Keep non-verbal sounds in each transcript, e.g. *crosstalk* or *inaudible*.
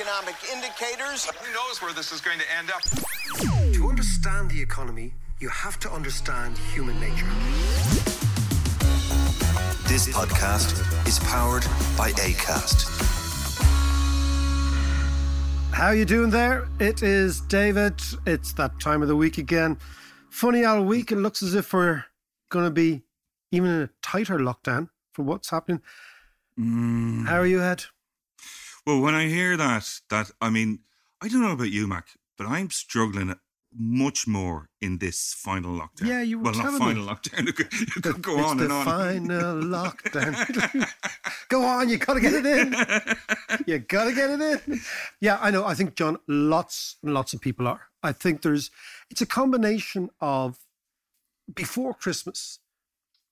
Economic indicators. Who knows where this is going to end up? To understand the economy, you have to understand human nature. This podcast is powered by ACAST. How are you doing there? It is David. It's that time of the week again. Funny old week. It looks as if we're going to be even in a tighter lockdown for what's happening. Mm. How are you, Ed? Well, when I hear that, that I mean, I don't know about you, Mac, but I'm struggling much more in this final lockdown. Yeah, you were well, not final me. lockdown. *laughs* It could, it could go it's on the and on. final *laughs* lockdown. *laughs* Go on, you gotta get it in. You gotta get it in. Yeah, I know. I think John, lots and lots of people are. I think there's. It's a combination of before Christmas,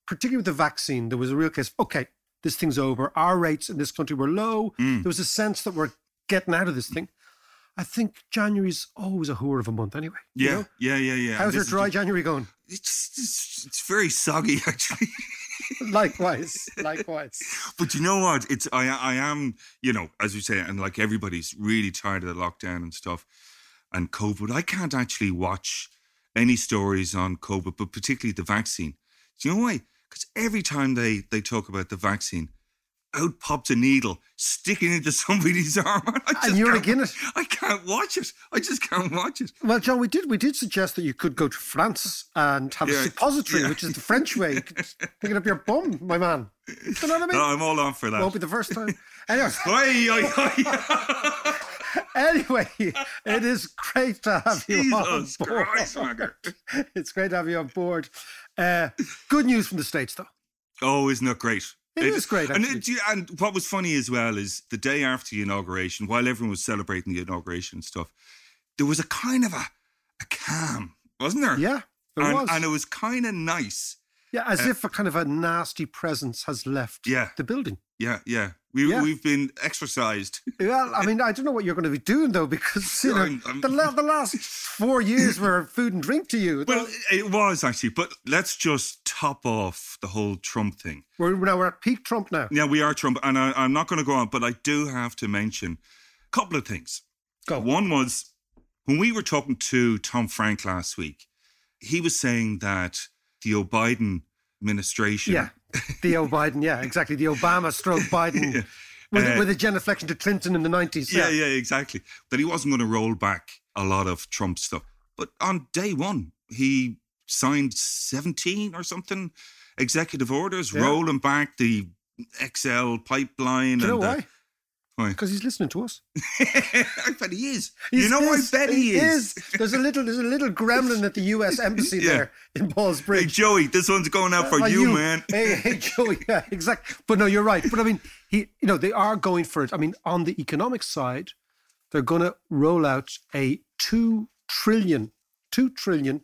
particularly with the vaccine, there was a real case. Okay, this thing's over. Our rates in this country were low. Mm. There was a sense that we're getting out of this thing. I think January's always a whore of a month anyway. you Yeah, know? yeah, yeah, yeah. How's your dry January going? It's, it's it's very soggy *laughs* actually. likewise, likewise. But you know what? It's I I am you know as you say, and like everybody's really tired of the lockdown and stuff, and COVID. I can't actually watch any stories on COVID, but particularly the vaccine. Do you know why? Because every time they they talk about the vaccine, out pops a needle sticking into *laughs* somebody's arm. I just you're again it. I can't watch it. I just can't watch it. Well, John, we did we did suggest that you could go to France and have Yeah, a suppository, yeah. which is the French way. *laughs* You could stick it up your bum, my man. You know what I mean? No, I'm all on for that. Won't be the first time. Anyway, *laughs* Oi, oi, oi. anyway, it is great to have you on board. Christ, It's great to have you on board. Uh, good news from the states, though. Oh, isn't that great? It, It is great, And, it- and what was funny as well is the day after the inauguration, while everyone was celebrating the inauguration and stuff, there was a kind of a, a calm, wasn't there? Yeah, it and, was. And it was kind of nice. Yeah, as Uh, if a kind of a nasty presence has left Yeah. the building. Yeah, yeah. We, Yeah. We've been exercised. *laughs* Well, I mean, I don't know what you're going to be doing though, because you know, I'm- I'm- the, la- the last *laughs* four years were food and drink to you. Well, it was actually, but let's just top off the whole Trump thing. we're now we're at peak Trump now. Yeah, we are Trump, and I, I'm not going to go on, but I do have to mention a couple of things. Go. One was when we were talking to Tom Frank last week, he was saying that the O'Biden administration. Yeah, the O Biden. Yeah, exactly. The Obama stroke *laughs* Biden with, Uh, with a genuflection to Clinton in the nineties. Yeah, yeah, exactly. That he wasn't going to roll back a lot of Trump stuff. But on day one, he signed 17 or something executive orders, Yeah. rolling back the XL pipeline. Do you know and the- why? Why? Because he's listening to us. *laughs* I bet he is. He's- you know, I is. bet he, is. There's a little, there's a little gremlin at the U.S. *laughs* embassy Yeah. there in Paul's Hey, Joey, this one's going out for Uh, you, man. Hey, hey, *laughs* Joey. Yeah, exactly. But no, you're right. But I mean, he, you know, they are going for it. I mean, on the economic side, they're going to roll out a two trillion, two trillion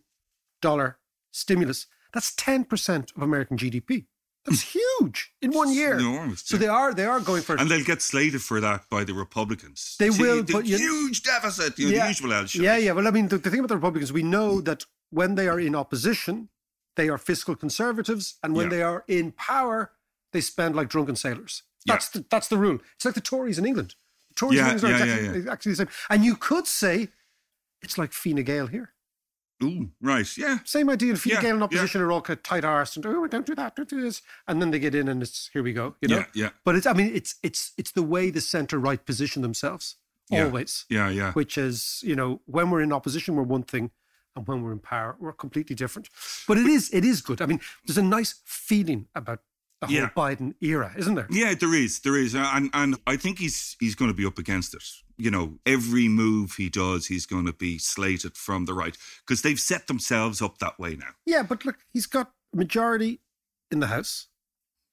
dollar stimulus. That's ten percent of American GDP. That's huge in one year. enormous, So yeah. they are, they are going for it. And they'll get slated for that by the Republicans. They See, will, the but huge deficit, the usual L Yeah, yeah. Well, I mean, the, the thing about the Republicans, we know mm. that when they are in opposition, they are fiscal conservatives, and when Yeah. they are in power, they spend like drunken sailors. Yeah. That's the, that's the rule. It's like the Tories in England. The Tories Yeah, in England are yeah, exactly, yeah, exactly the same. And you could say it's like Fine Gael here. Ooh, right. Yeah. Same idea. If you Yeah, get in yeah. opposition, are all kind of tight arsed and oh, don't do that, don't do this, and then they get in and it's here we go. You know. Yeah, yeah. But it's I mean it's it's it's the way the centre right position themselves Yeah. always. Yeah, yeah. Which is you know when we're in opposition we're one thing, and when we're in power we're completely different. But it is it is good. I mean there's a nice feeling about the whole Yeah. Biden era, isn't there? Yeah, there is, there is, and and I think he's he's going to be up against it. You know, every move he does, he's going to be slated from the right because they've set themselves up that way now. Yeah, but look, he's got a majority in the House.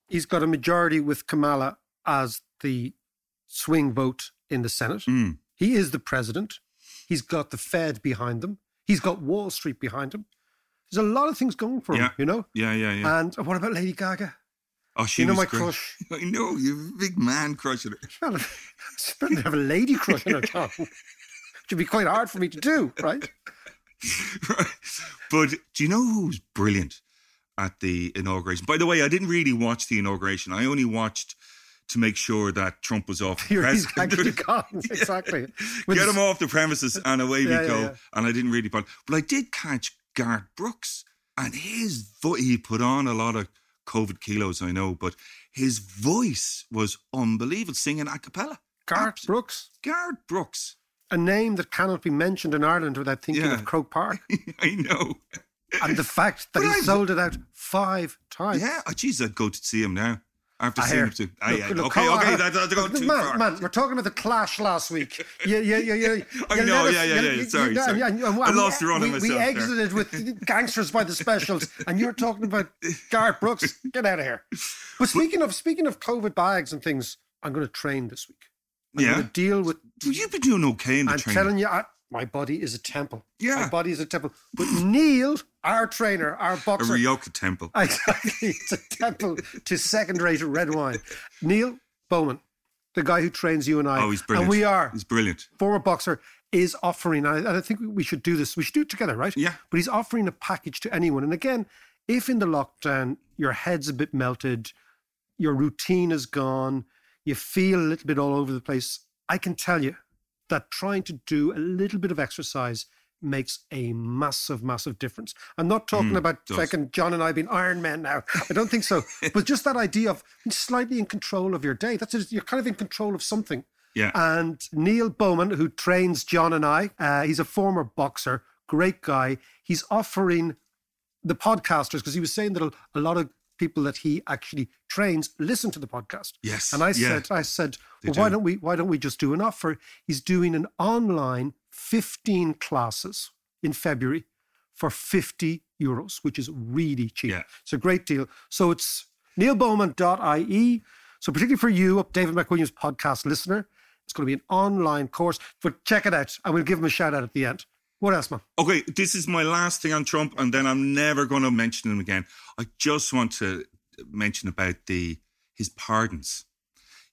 He's got a majority with Kamala as the swing vote in the Senate. Mm. He is the president. He's got the Fed behind him. He's got Wall Street behind him. There's a lot of things going for Yeah. him, you know? Yeah, yeah, yeah. And what about Lady Gaga? Oh, she you know my great. crush. *laughs* I know you have a big man crushing her. Well, it's *laughs* better to have a lady crush on her tongue. *laughs* Which would be quite hard for me to do, right? Right. But do you know who's brilliant at the inauguration? By the way, I didn't really watch the inauguration. I only watched to make sure that Trump was off the You're, president. gone. Exactly. With Get his- him off the premises and away Yeah, we yeah, go. yeah. And I didn't really bother. But I did catch Garth Brooks and his voice, he put on a lot of COVID kilos, I know, but his voice was unbelievable singing a cappella. Garth Brooks, Garth Brooks. a name that cannot be mentioned in Ireland without thinking Yeah. of Croke Park. *laughs* I know. and the fact that But he I- sold it out five times. Yeah, oh, geez, I'd go to see him now. After I seeing him too. Ah, Look, yeah, look, okay, okay, that's, that's going Look, too man, far. man, we're talking about the clash last week. Yeah, yeah, yeah, yeah. I know, yeah, yeah, you- yeah, you- sorry, you- sorry. and- and- I lost the run we, we myself there. exited with *laughs* gangsters by the specials, and you're talking about Garth Brooks. Get out of here. But speaking of speaking of COVID bags and things, I'm going to train this week. I'm Yeah. going to deal with. Well, you've been doing okay in the I'm training. telling you, I, my body is a temple. Yeah. my body is a temple. But Neil, our trainer, our boxer. a Rioja temple. *laughs* Exactly. It's a temple to second rate red wine. Neil Bowman, the guy who trains you and I. Oh, he's brilliant. And we are, He's brilliant. former boxer, is offering, and I, and I think we should do this, we should do it together, right? Yeah. But he's offering a package to anyone. And again, if in the lockdown your head's a bit melted, your routine is gone, you feel a little bit all over the place, I can tell you that trying to do a little bit of exercise makes a massive, massive difference. I'm not talking about Mm, does. fucking John and I being Iron Men now. I don't think so. *laughs* but just that idea of slightly in control of your day. That's it. You're kind of in control of something. Yeah. And Neil Bowman, who trains John and I, uh, he's a former boxer, great guy. He's offering the podcasters because he was saying that a, a lot of people that he actually trains listen to the podcast. Yes, And I yeah. said, I said, They well, why do. don't we why don't we just do an offer? He's doing an online 15 classes in February for 50 euros, which is really cheap. Yeah. It's a great deal. So it's neilbowman.ie. So particularly for you, up David McWilliams podcast listener, it's going to be an online course. But check it out, and we'll give him a shout out at the end. What else, man? Okay, this is my last thing on Trump, and then I'm never going to mention him again. I just want to mention about the his pardons.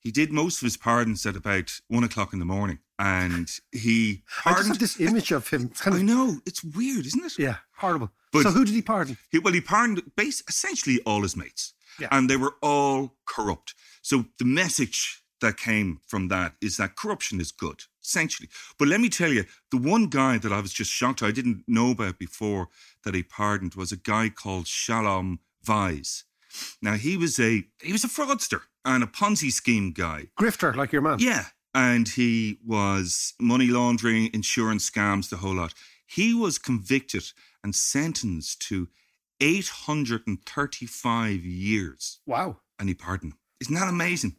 He did most of his pardons at about one o'clock in the morning, and he I just pardoned. have this image of him. Kind I know it's weird, isn't it? yeah, horrible. But- so who did he pardon? He, well, he pardoned base, essentially all his mates, Yeah. and they were all corrupt. So the message that came from that is that corruption is good, essentially. But let me tell you, the one guy that I was just shocked I didn't know about before that he pardoned was a guy called Sholam Weiss. Now he was a he was a fraudster and a Ponzi scheme guy. Grifter, like your man. Yeah. And he was money laundering, insurance scams, the whole lot. He was convicted and sentenced to 835 years Wow. and he pardoned. Isn't that amazing?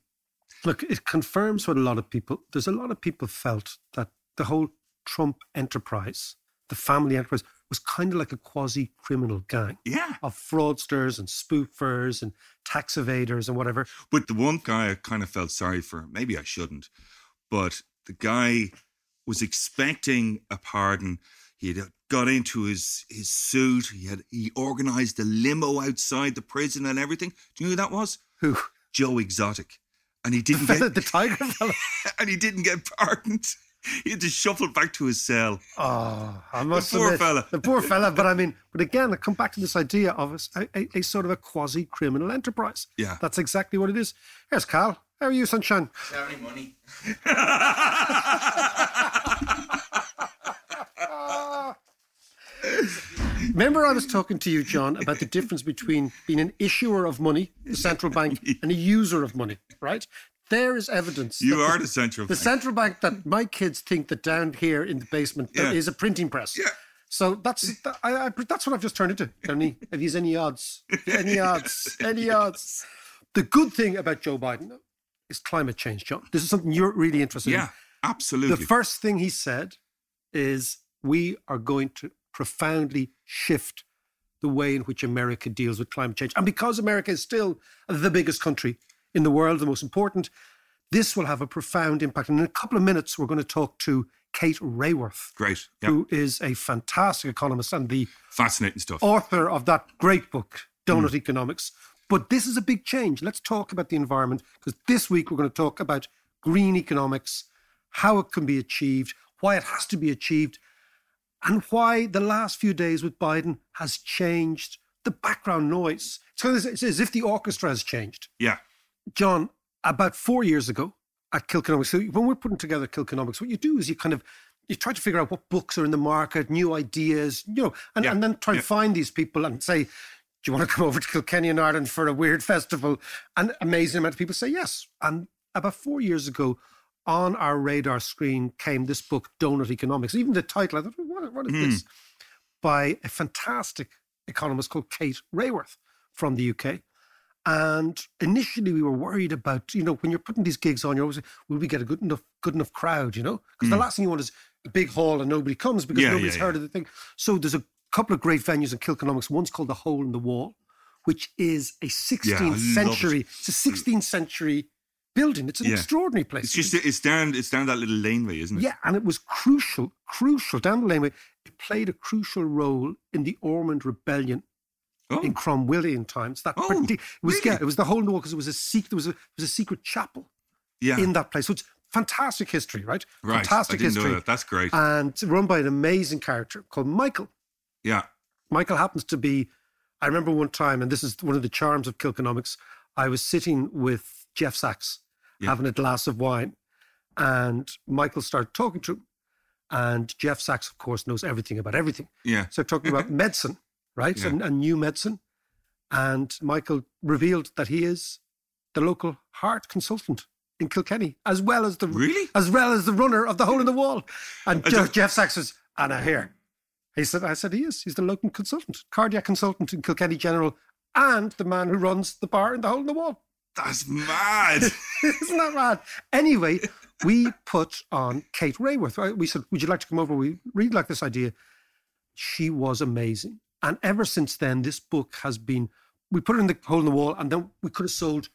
Look, it confirms what a lot of people, there's a lot of people felt that the whole Trump enterprise, the family enterprise, was kind of like a quasi criminal gang Yeah. of fraudsters and spoofers and tax evaders and whatever. But the one guy I kind of felt sorry for, maybe I shouldn't, but the guy was expecting a pardon. He had got into his his suit. He had he organized a limo outside the prison and everything. Do you know who that was? Who? Joe Exotic. And he didn't fella, *laughs* get the tiger fella. *laughs* and he didn't get pardoned. *laughs* He had to shuffle back to his cell. Oh, I must poor admit, fella. The poor fella. But I mean, but again, I come back to this idea of a, a, a sort of a quasi criminal enterprise. Yeah. That's exactly what it is. Here's Cal. How are you, sunshine? Without any money? Remember, I was talking to you, John, about the difference between being an issuer of money, the central bank, and a user of money, right? There is evidence. You are the central bank. The central bank that my kids think that down here in the basement there Yeah. is a printing press. Yeah. So that's that, I, I, that's what I've just turned into. Any, have you any odds? Any odds? *laughs* Any odds? The good thing about Joe Biden is climate change, John. This is something you're really interested in. Yeah, absolutely. The first thing he said is we are going to profoundly shift the way in which America deals with climate change. And because America is still the biggest country in the world, the most important, this will have a profound impact. And in a couple of minutes, we're going to talk to Kate Raworth, Great. Yeah. who is a fantastic economist and the Fascinating stuff. author of that great book, Donut hmm. Economics. But this is a big change. Let's talk about the environment because this week we're going to talk about green economics, how it can be achieved, why it has to be achieved, and why the last few days with Biden has changed the background noise. It's, kind of, it's as if the orchestra has changed. Yeah. John, about four years ago at Kilkenomics, so when we're putting together Kilkenomics, what you do is you kind of you try to figure out what books are in the market, new ideas, you know, and, Yeah, and then try yeah. and find these people and say, do you want to come over to Kilkenny in Ireland for a weird festival? And amazing amount of people say yes. And about four years ago, on our radar screen came this book, Donut Economics. Even the title, I thought, what, what is Hmm. this? By a fantastic economist called Kate Raworth from the UK. And initially, we were worried about, you know, when you're putting these gigs on, you're always, will we get a good enough, good enough crowd, you know? Because the last thing you want is a big hall and nobody comes because Hmm. Yeah, nobody's yeah, heard yeah. of the thing. So there's a couple of great venues in Kilkenomics. One's called the Hole in the Wall, which is a 16th love it. century. It's a 16th century building. It's an Yeah. extraordinary place. It's just it's down it's down that little laneway, isn't it? Yeah, and it was crucial, crucial down the laneway. It played a crucial role in the Ormond Rebellion Oh, in Cromwellian times. That Oh, parti- it was really? yeah, it was the whole because it was a secret. There was a was a secret chapel yeah. in that place. So it's fantastic history, right? right. Fantastic history, know that. That's great. and run by an amazing character called Michael. yeah. Michael happens to be. I remember one time, and this is one of the charms of Kilkenomics. I was sitting with Jeff Sachs Yeah. having a glass of wine, and Michael started talking to him. And Jeff Sachs, of course, knows everything about everything. Yeah. So talking about *laughs* medicine, right, Yeah. and, and new medicine. And Michael revealed that he is the local heart consultant in Kilkenny, as well as the Really? as well as the runner of the hole in the wall. And Jeff, Jeff Sachs says, Anna here. He said, I said he is. He's the local consultant, cardiac consultant in Kilkenny General, and the man who runs the bar in the hole in the wall. That's mad. *laughs* Isn't that mad? Anyway, we put on Kate Raworth. We said, Would you like to come over? We really like this idea. She was amazing. And ever since then, this book has been, we put it in the hole in the wall, and then we could have sold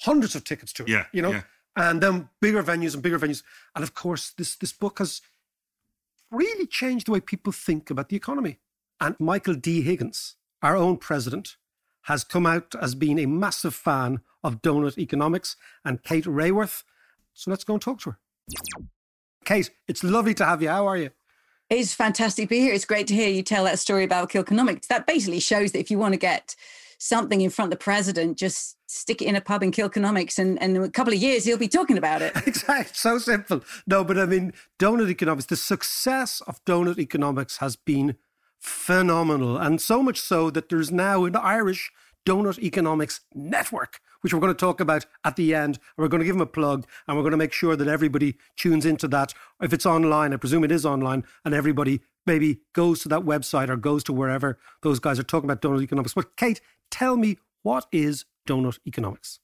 hundreds of tickets to it. Yeah, You know? yeah. And then bigger venues and bigger venues. And of course, this this book has really changed the way people think about the economy. And Michael D. Higgins, our own president, has come out as being a massive fan of donut economics and Kate Raworth. So let's go and talk to her. Kate, it's lovely to have you. How are you? It's fantastic to be here. It's great to hear you tell that story about Kilkenomics. That basically shows that if you want to get something in front of the president, just stick it in a pub in Kilkenomics, and, and in a couple of years he'll be talking about it. *laughs* Exactly. So simple. No, but I mean, donut economics, the success of donut economics has been phenomenal. And so much so that there's now an Irish donut economics network, which we're going to talk about at the end. We're going to give them a plug and we're going to make sure that everybody tunes into that. If it's online, I presume it is online, and everybody maybe goes to that website or goes to wherever those guys are talking about donut economics. But Kate, tell me, what is donut economics?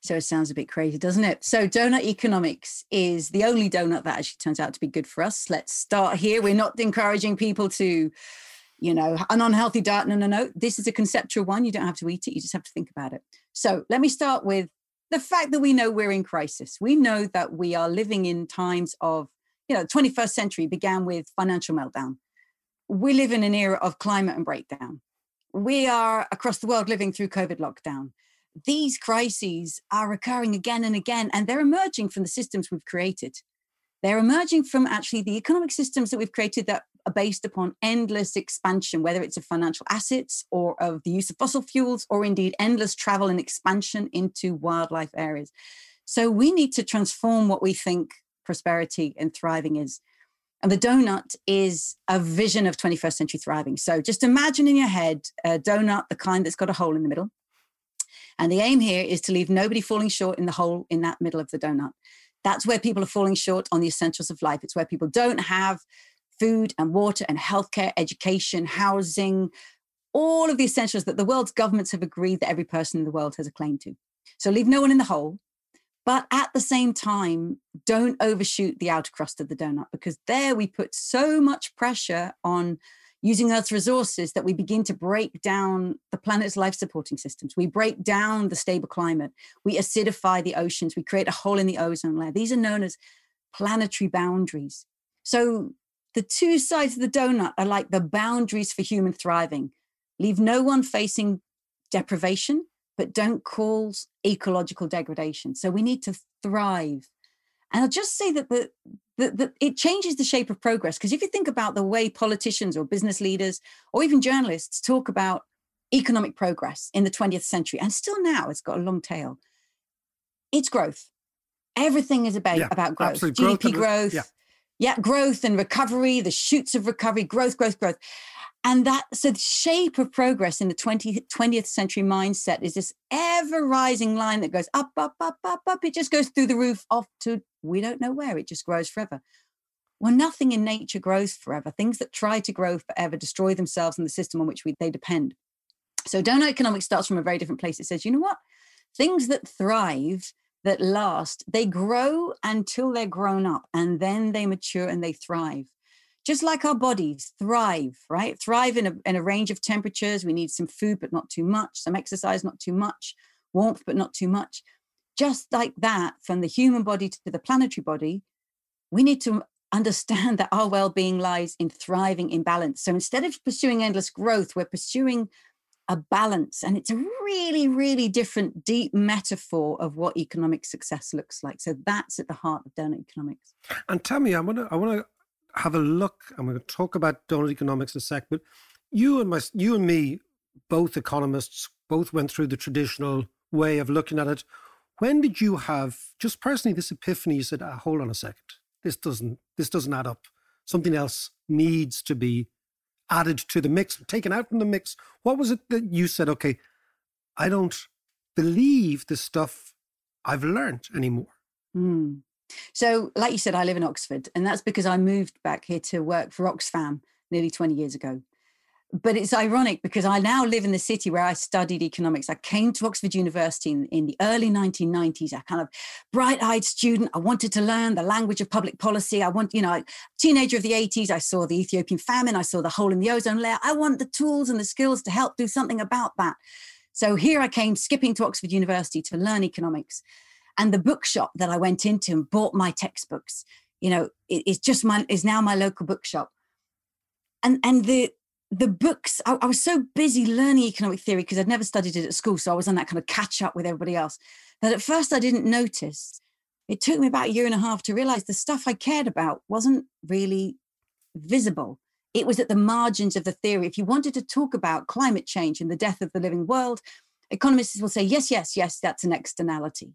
So it sounds a bit crazy, doesn't it? So donut economics is the only donut that actually turns out to be good for us. Let's start here. We're not encouraging people to, you know, an unhealthy diet. No, no, no. This is a conceptual one. You don't have to eat it. You just have to think about it. So let me start with the fact that we know we're in crisis. We know that we are living in times of, you know, the 21st century began with financial meltdown. We live in an era of climate and breakdown. We are across the world living through COVID lockdown these crises are occurring again and again, and they're emerging from the systems we've created. They're emerging from actually the economic systems that we've created that based upon endless expansion, whether it's of financial assets or of the use of fossil fuels, or indeed endless travel and expansion into wildlife areas. So we need to transform what we think prosperity and thriving is. And the donut is a vision of 21st century thriving. So just imagine in your head a donut, the kind that's got a hole in the middle. And the aim here is to leave nobody falling short in the hole in that middle of the donut. That's where people are falling short on the essentials of life. It's where people don't have food and water and healthcare, education, housing, all of the essentials that the world's governments have agreed that every person in the world has a claim to. So leave no one in the hole. But at the same time, don't overshoot the outer crust of the donut because there we put so much pressure on using Earth's resources that we begin to break down the planet's life supporting systems. We break down the stable climate. We acidify the oceans. We create a hole in the ozone layer. These are known as planetary boundaries. So the two sides of the donut are like the boundaries for human thriving. Leave no one facing deprivation, but don't cause ecological degradation. So we need to thrive. And I'll just say that the, the, the it changes the shape of progress. Because if you think about the way politicians or business leaders or even journalists talk about economic progress in the 20th century, and still now it's got a long tail, it's growth. Everything is about, Yeah, about growth, absolutely. GDP Growth growth. yeah. Yeah, growth and recovery, the shoots of recovery, growth, growth, growth. And that, so the shape of progress in the 20th, 20th century mindset is this ever rising line that goes up, up, up, up, up. It just goes through the roof off to we don't know where. It just grows forever. Well, nothing in nature grows forever. Things that try to grow forever destroy themselves and the system on which we, they depend. So donut economics starts from a very different place. It says, you know what? Things that thrive, that last, they grow until they're grown up and then they mature and they thrive. Just like our bodies thrive, right? Thrive in a, in a range of temperatures. We need some food, but not too much, some exercise, not too much, warmth, but not too much. Just like that, from the human body to the planetary body, we need to understand that our well-being lies in thriving in balance. So instead of pursuing endless growth, we're pursuing a balance. And it's a really, really different, deep metaphor of what economic success looks like. So that's at the heart of donut economics. And tell me, I want to I want to have a look. I'm going to talk about donut economics in a sec, but you and my you and me, both economists, both went through the traditional way of looking at it. When did you have just personally this epiphany? You said, ah, "Hold on a second, this doesn't this doesn't add up. Something else needs to be added to the mix, taken out from the mix." What was it that you said? Okay, I don't believe the stuff I've learned anymore. Mm. So, like you said, I live in Oxford, and that's because I moved back here to work for Oxfam nearly 20 years ago. But it's ironic because I now live in the city where I studied economics. I came to Oxford University in, in the early 1990s, a kind of bright eyed student. I wanted to learn the language of public policy. I want, you know, teenager of the 80s, I saw the Ethiopian famine, I saw the hole in the ozone layer. I want the tools and the skills to help do something about that. So here I came skipping to Oxford University to learn economics and the bookshop that I went into and bought my textbooks, you know, it's just my is now my local bookshop. And and the the books, I, I was so busy learning economic theory because I'd never studied it at school, so I was on that kind of catch up with everybody else. That at first I didn't notice. It took me about a year and a half to realize the stuff I cared about wasn't really visible. It was at the margins of the theory. If you wanted to talk about climate change and the death of the living world, economists will say, yes, yes, yes, that's an externality.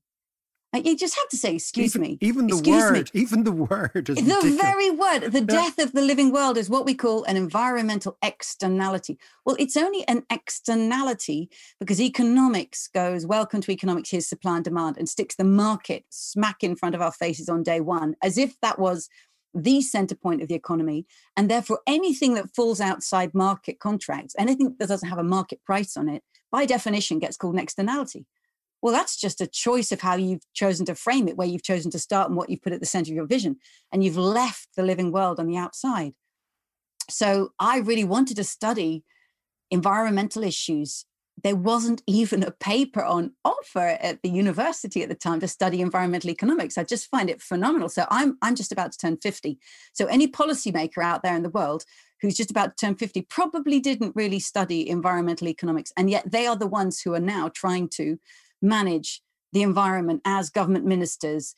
You just have to say, excuse even, me. Even the excuse word, me. *laughs* even the word is The ridiculous. very word, the death of the living world is what we call an environmental externality. Well, it's only an externality because economics goes, welcome to economics, here's supply and demand, and sticks the market smack in front of our faces on day one, as if that was the center point of the economy. And therefore, anything that falls outside market contracts, anything that doesn't have a market price on it, by definition gets called an externality. Well, that's just a choice of how you've chosen to frame it, where you've chosen to start and what you've put at the center of your vision. And you've left the living world on the outside. So I really wanted to study environmental issues. There wasn't *laughs* even a paper on offer at the university at the time to study environmental economics. I just find it phenomenal. So I'm I'm just about to turn 50. So any policymaker out there in the world who's just about to turn 50 probably didn't really study environmental economics. And yet they are the ones who are now trying to manage the environment as government ministers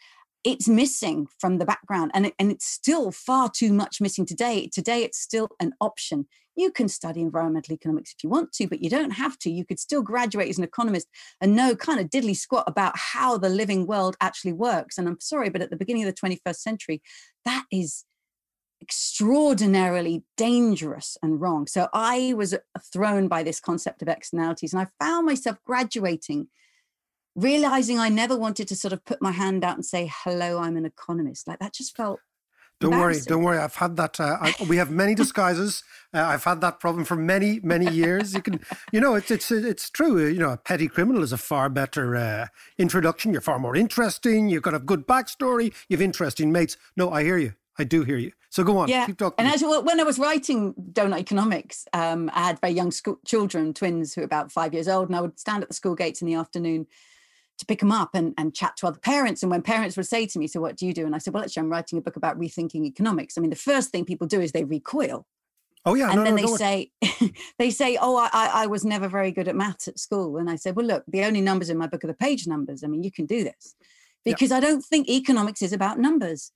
it's missing from the background and, it, and it's still far too much missing today. Today it's still an option. You can study environmental economics if you want to but you don't have to. You could still graduate as an economist and know kind of diddly squat about how the living world actually works. And i'm sorry but at the beginning of the 21st century that is extraordinarily dangerous and wrong. So I was thrown by this concept of externalities, and I found myself graduating, realizing I never wanted to sort of put my hand out and say, "Hello, I'm an economist." Like that just felt don't worry, don't worry. I've had that. Uh, I, we have many *laughs* disguises. Uh, I've had that problem for many, many years. You can, you know, it's it's it's true. You know, a petty criminal is a far better uh, introduction. You're far more interesting. You've got a good backstory. You've interesting mates. No, I hear you. I do hear you. So go on. Yeah. Keep talking. And actually, when I was writing Donut Economics, um, I had very young school children, twins who were about five years old, and I would stand at the school gates in the afternoon to pick them up and, and chat to other parents. And when parents would say to me, So what do you do? And I said, Well, actually, I'm writing a book about rethinking economics. I mean, the first thing people do is they recoil. Oh yeah, and no, then no, they no. say, *laughs* they say, "Oh, I, I was never very good at maths at school." And I said, "Well, look, the only numbers in my book are the page numbers. I mean, you can do this because yeah. I don't think economics is about numbers.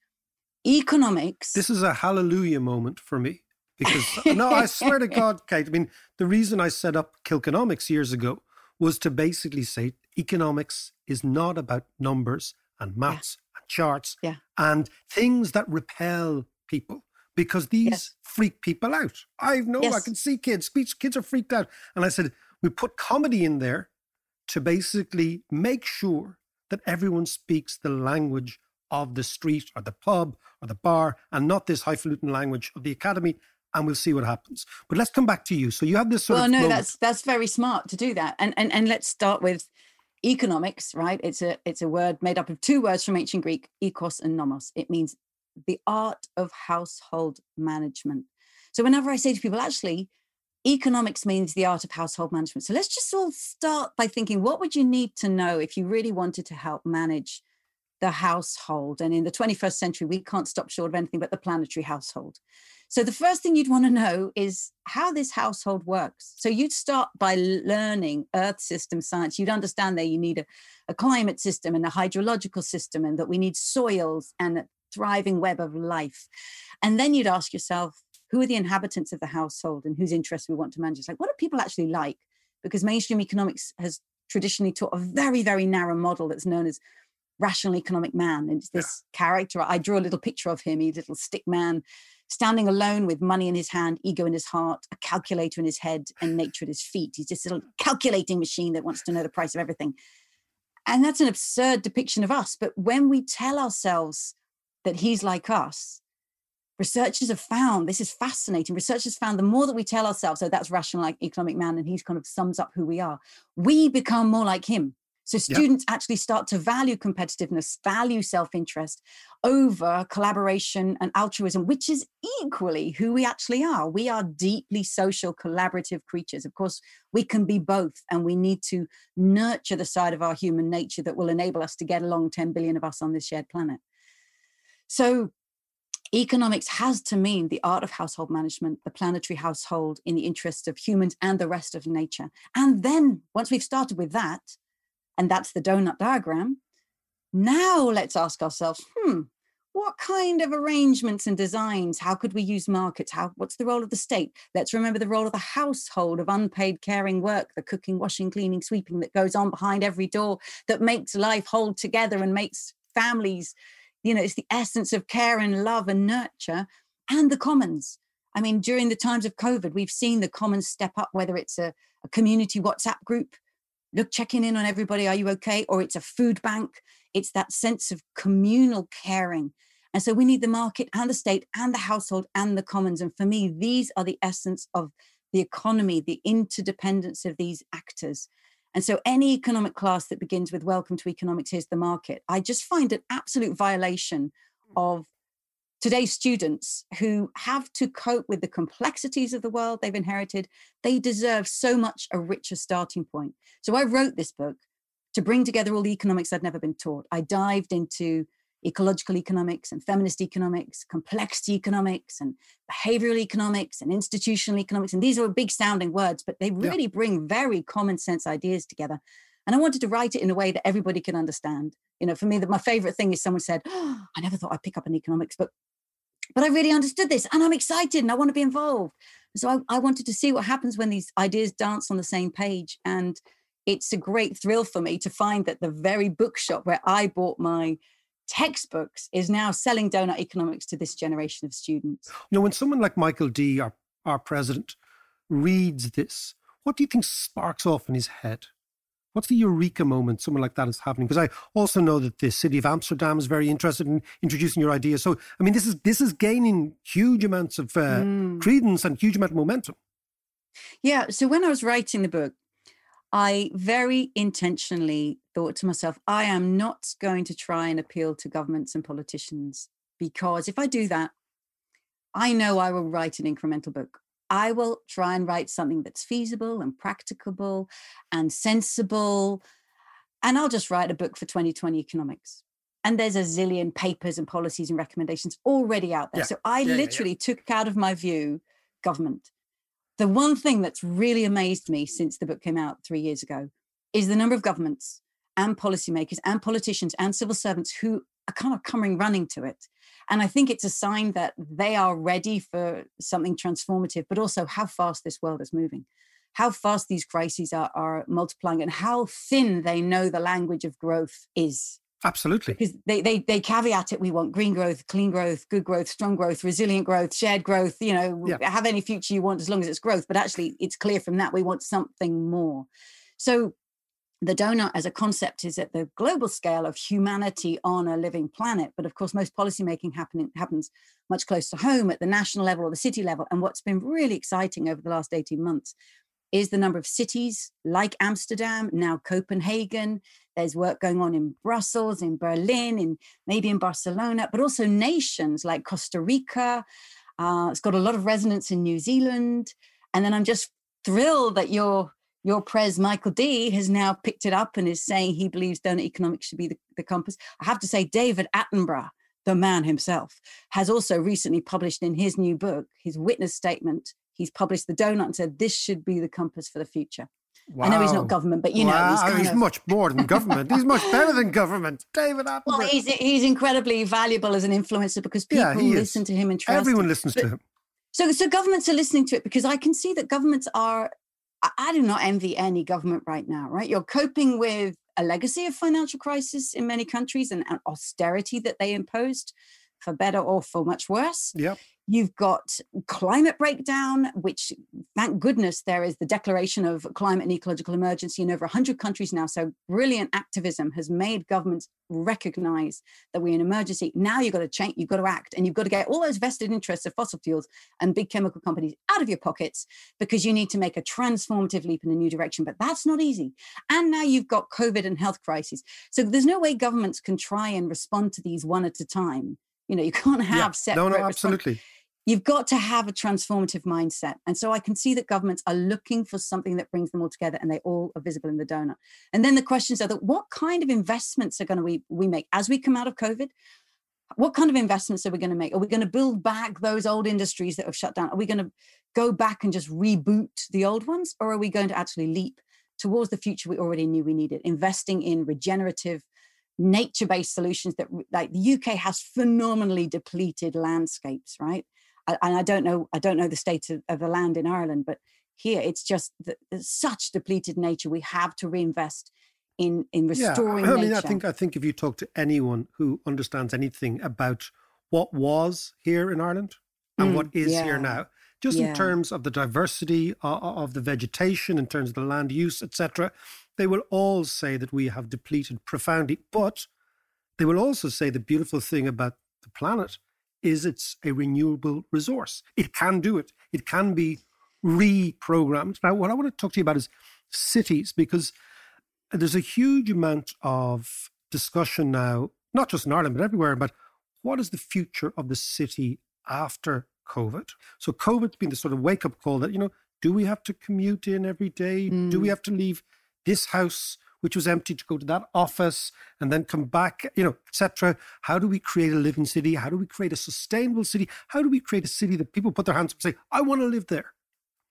Economics. This is a hallelujah moment for me because *laughs* no, I swear to God, Kate. I mean, the reason I set up Kilkenomics years ago was to basically say economics is not about numbers and maths yeah. and charts yeah. and things that repel people because these yes. freak people out. I know yes. I can see kids, kids are freaked out. And I said, we put comedy in there to basically make sure that everyone speaks the language of the street or the pub or the bar and not this highfalutin language of the academy and we'll see what happens. But let's come back to you. So you have this sort well, of no, moment. that's that's very smart to do that. And and and let's start with economics, right? It's a it's a word made up of two words from ancient Greek, ekos and nomos. It means the art of household management. So whenever I say to people, actually, economics means the art of household management. So let's just all start by thinking, what would you need to know if you really wanted to help manage the household? And in the 21st century, we can't stop short of anything but the planetary household. So the first thing you'd want to know is how this household works. So you'd start by learning earth system science. You'd understand that you need a, a climate system and a hydrological system and that we need soils and a thriving web of life. And then you'd ask yourself, who are the inhabitants of the household and whose interests we want to manage? It's like, what do people actually like? Because mainstream economics has traditionally taught a very, very narrow model that's known as rational economic man. And it's this yeah. character. I drew a little picture of him, he's a little stick man standing alone with money in his hand, ego in his heart, a calculator in his head, and *sighs* nature at his feet. He's just a little calculating machine that wants to know the price of everything. And that's an absurd depiction of us. But when we tell ourselves that he's like us, researchers have found this is fascinating. Researchers found the more that we tell ourselves, so that's rational like economic man, and he's kind of sums up who we are, we become more like him. So students yep. actually start to value competitiveness, value self-interest over collaboration and altruism, which is equally who we actually are. We are deeply social, collaborative creatures. Of course, we can be both, and we need to nurture the side of our human nature that will enable us to get along 10 billion of us on this shared planet. So economics has to mean the art of household management, the planetary household in the interests of humans and the rest of nature. And then once we've started with that, and that's the donut diagram. Now let's ask ourselves, hmm, what kind of arrangements and designs? How could we use markets? How what's the role of the state? Let's remember the role of the household of unpaid caring work, the cooking, washing, cleaning, sweeping that goes on behind every door that makes life hold together and makes families, you know, it's the essence of care and love and nurture, and the commons. I mean, during the times of COVID, we've seen the commons step up, whether it's a, a community WhatsApp group look checking in on everybody are you okay? Or it's a food bank. It's that sense of communal caring. And so we need the market and the state and the household and the commons. And for me these are the essence of the economy the interdependence of these actors. And so any economic class that begins with welcome to economics here's the market i just find an absolute violation hmm. of today's students who have to cope with the complexities of the world they've inherited, they deserve so much a richer starting point. So I wrote this book to bring together all the economics I'd never been taught. I dived into ecological economics and feminist economics, complexity economics and behavioral economics and institutional economics. And these are big sounding words, but they really yeah. bring very common sense ideas together. And I wanted to write it in a way that everybody can understand. You know, for me, that my favorite thing is someone said, oh, *gasps* I never thought I'd pick up an economics book but I really understood this and I'm excited and I want to be involved. So I, I, wanted to see what happens when these ideas dance on the same page. And it's a great thrill for me to find that the very bookshop where I bought my textbooks is now selling donut economics to this generation of students. You know, when someone like Michael D, our, our president, reads this, what do you think sparks off in his head? What's the eureka moment someone like that is happening? Because I also know that the city of Amsterdam is very interested in introducing your ideas. So, I mean, this is this is gaining huge amounts of uh, mm. credence and huge amount of momentum. Yeah. So when I was writing the book, I very intentionally thought to myself, I am not going to try and appeal to governments and politicians because if I do that, I know I will write an incremental book. I will try and write something that's feasible and practicable and sensible. And I'll just write a book for 2020 economics. And there's a zillion papers and policies and recommendations already out there. Yeah. So I yeah, literally yeah, took out of my view government. The one thing that's really amazed me since the book came out three years ago is the number of governments and policymakers and politicians and civil servants who are kind of coming running to it and I think it's a sign that they are ready for something transformative, but also how fast this world is moving, how fast these crises are, are multiplying, and how thin they know the language of growth is. Absolutely. Because they, they they caveat it. We want green growth, clean growth, good growth, strong growth, resilient growth, shared growth. You know, yeah. have any future you want as long as it's growth. But actually, it's clear from that we want something more. So the donut as a concept is at the global scale of humanity on a living planet. But of course, most policymaking happens much closer to home at the national level or the city level. And what's been really exciting over the last 18 months is the number of cities like Amsterdam, now Copenhagen. There's work going on in Brussels, in Berlin, in maybe in Barcelona, but also nations like Costa Rica. Uh, it's got a lot of resonance in New Zealand. And then I'm just thrilled that you're your prez Michael D has now picked it up and is saying he believes donut economics should be the, the compass. I have to say, David Attenborough, the man himself, has also recently published in his new book, his witness statement. He's published the donut and said this should be the compass for the future. Wow. I know he's not government, but you wow. know he's, he's of... much more than government. he's much better than government, David Attenborough. Well, he's he's incredibly valuable as an influencer because people yeah, listen to him and trust. Everyone him. listens but, to him. So, so governments are listening to it because I can see that governments are I do not envy any government right now, right? You're coping with a legacy of financial crisis in many countries and, austerity that they imposed for better or for much worse. Yep. You've got climate breakdown, which thank goodness there is the declaration of climate and ecological emergency in over 100 countries now. So brilliant activism has made governments recognize that we're in emergency. Now you've got to change, you've got to act, and you've got to get all those vested interests of fossil fuels and big chemical companies out of your pockets because you need to make a transformative leap in a new direction. But that's not easy. And now you've got COVID and health crises. So there's no way governments can try and respond to these one at a time. You know, you can't have yeah. separate. No, no, absolutely. You've got to have a transformative mindset. And so I can see that governments are looking for something that brings them all together and they all are visible in the donut. And then the questions are that what kind of investments are going to we, we make as we come out of COVID? What kind of investments are we going to make? Are we going to build back those old industries that have shut down? Are we going to go back and just reboot the old ones? Or are we going to actually leap towards the future we already knew we needed, investing in regenerative, nature-based solutions that like the UK has phenomenally depleted landscapes, right? and I don't know, I don't know the state of, of the land in Ireland, but here it's just the, such depleted nature. We have to reinvest in in restoring. Yeah, I mean, nature. I think I think if you talk to anyone who understands anything about what was here in Ireland and mm, what is yeah. here now, just yeah. in terms of the diversity of, of the vegetation, in terms of the land use, etc., they will all say that we have depleted profoundly. But they will also say the beautiful thing about the planet is it's a renewable resource. It can do it. It can be reprogrammed. Now, what I want to talk to you about is cities, because there's a huge amount of discussion now, not just in Ireland, but everywhere, about what is the future of the city after COVID. So COVID's been the sort of wake up call that, you know, do we have to commute in every day? Mm. Do we mm. have to leave this house which was empty to go to that office and then come back, you know, etc. How do we create a living city? How do we create a sustainable city? How do we create a city that people put their hands up and say, I want to live there?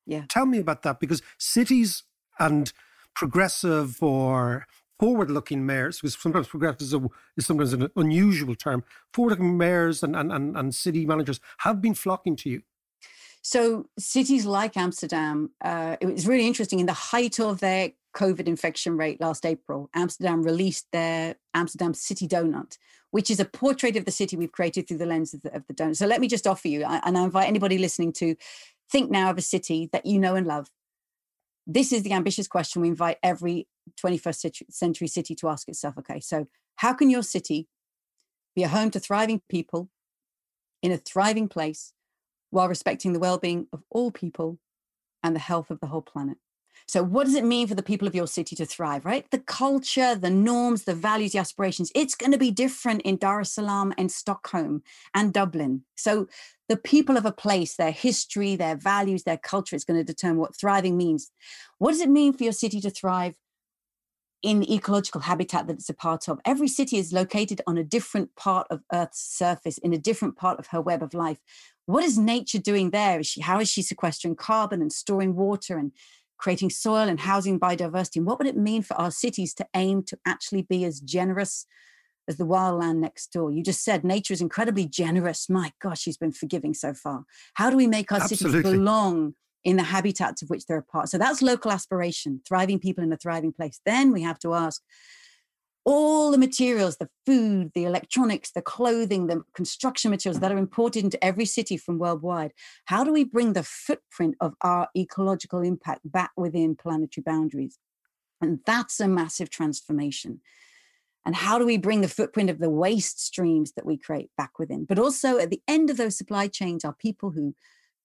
Yeah. Tell me about that because cities and progressive or forward looking mayors, because sometimes progressive is, a, is sometimes an unusual term, forward looking mayors and, and, and, and city managers have been flocking to you. So cities like Amsterdam, uh, it was really interesting. In the height of their COVID infection rate last April, Amsterdam released their Amsterdam City Donut, which is a portrait of the city we've created through the lens of the, of the donut. So let me just offer you, and I invite anybody listening to think now of a city that you know and love. This is the ambitious question we invite every 21st century city to ask itself. Okay, so how can your city be a home to thriving people in a thriving place while respecting the well-being of all people and the health of the whole planet? So, what does it mean for the people of your city to thrive, right? The culture, the norms, the values, the aspirations, it's going to be different in Dar es Salaam and Stockholm and Dublin. So, the people of a place, their history, their values, their culture is going to determine what thriving means. What does it mean for your city to thrive in the ecological habitat that it's a part of? Every city is located on a different part of Earth's surface, in a different part of her web of life. What is nature doing there? Is she, how is she sequestering carbon and storing water and creating soil and housing biodiversity? And what would it mean for our cities to aim to actually be as generous as the wild land next door. You just said nature is incredibly generous. My gosh, she's been forgiving so far. How do we make our Absolutely. cities belong in the habitats of which they're a part? So that's local aspiration, thriving people in a thriving place. Then we have to ask all the materials, the food, the electronics, the clothing, the construction materials that are imported into every city from worldwide. How do we bring the footprint of our ecological impact back within planetary boundaries? And that's a massive transformation and how do we bring the footprint of the waste streams that we create back within but also at the end of those supply chains are people who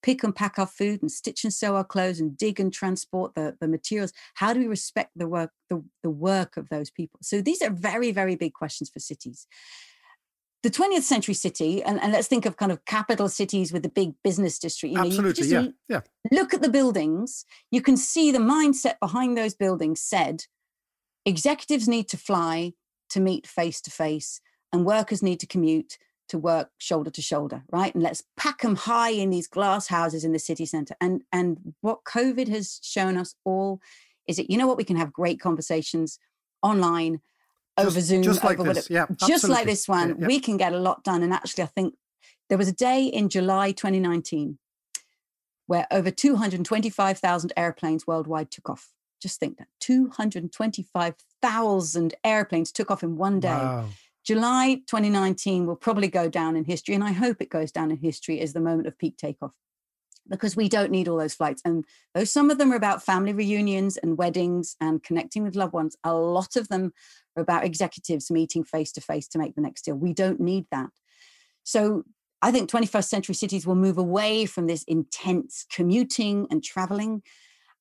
pick and pack our food and stitch and sew our clothes and dig and transport the, the materials. How do we respect the work the, the work of those people? So these are very very big questions for cities. The 20th century city and, and let's think of kind of capital cities with the big business district you know, absolutely yeah yeah. look at the buildings you can see the mindset behind those buildings said executives need to fly to meet face to face, and workers need to commute to work shoulder to shoulder, right? And let's pack them high in these glass houses in the city center. And and what COVID has shown us all is that you know what we can have great conversations online just, over Zoom, just like over this, yeah, just like this one. Yeah, yeah. We can get a lot done. And actually, I think there was a day in July 2019 where over 225,000 airplanes worldwide took off. Just think that 225,000 airplanes took off in one day. Wow. July 2019 will probably go down in history, and I hope it goes down in history as the moment of peak takeoff because we don't need all those flights. And though some of them are about family reunions and weddings and connecting with loved ones, a lot of them are about executives meeting face to face to make the next deal. We don't need that. So I think 21st century cities will move away from this intense commuting and traveling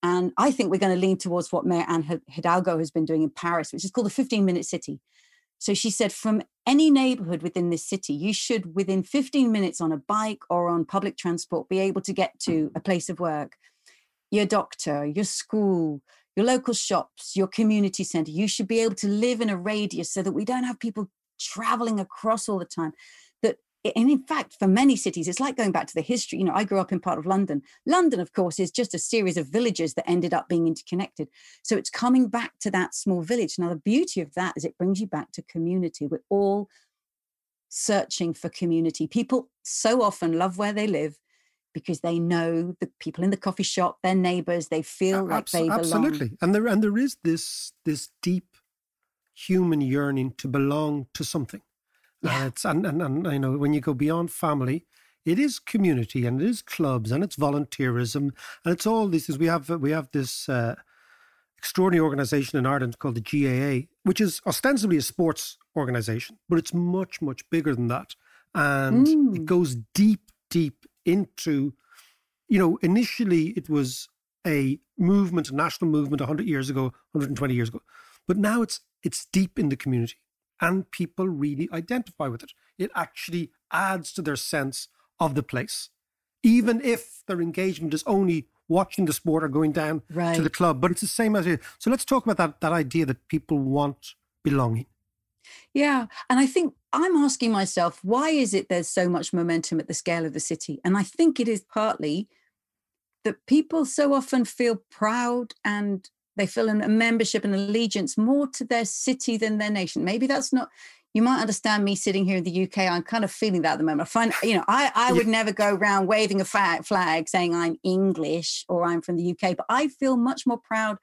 and I think we're going to lean towards what Mayor Anne Hidalgo has been doing in Paris, which is called the 15 minute city. So she said, from any neighborhood within this city, you should, within 15 minutes on a bike or on public transport, be able to get to a place of work, your doctor, your school, your local shops, your community center. You should be able to live in a radius so that we don't have people traveling across all the time and in fact, for many cities, it's like going back to the history. You know, I grew up in part of London. London, of course, is just a series of villages that ended up being interconnected. So it's coming back to that small village. Now, the beauty of that is it brings you back to community. We're all searching for community. People so often love where they live because they know the people in the coffee shop, their neighbors, they feel like they belong. Absolutely. And there and there is this this deep human yearning to belong to something. Yeah. And it's and, and and you know when you go beyond family, it is community and it is clubs and it's volunteerism and it's all these things. We have we have this uh, extraordinary organization in Ireland called the GAA, which is ostensibly a sports organization, but it's much much bigger than that, and mm. it goes deep deep into, you know, initially it was a movement, a national movement, 100 years ago, 120 years ago, but now it's it's deep in the community and people really identify with it. It actually adds to their sense of the place, even if their engagement is only watching the sport or going down right. to the club. But it's the same as it. So let's talk about that that idea that people want belonging. Yeah, and I think I'm asking myself, why is it there's so much momentum at the scale of the city? And I think it is partly that people so often feel proud and they feel a membership and allegiance more to their city than their nation. Maybe that's not, you might understand me sitting here in the UK. I'm kind of feeling that at the moment. I find, you know, I, I would never go around waving a flag, flag saying I'm English or I'm from the UK, but I feel much more proud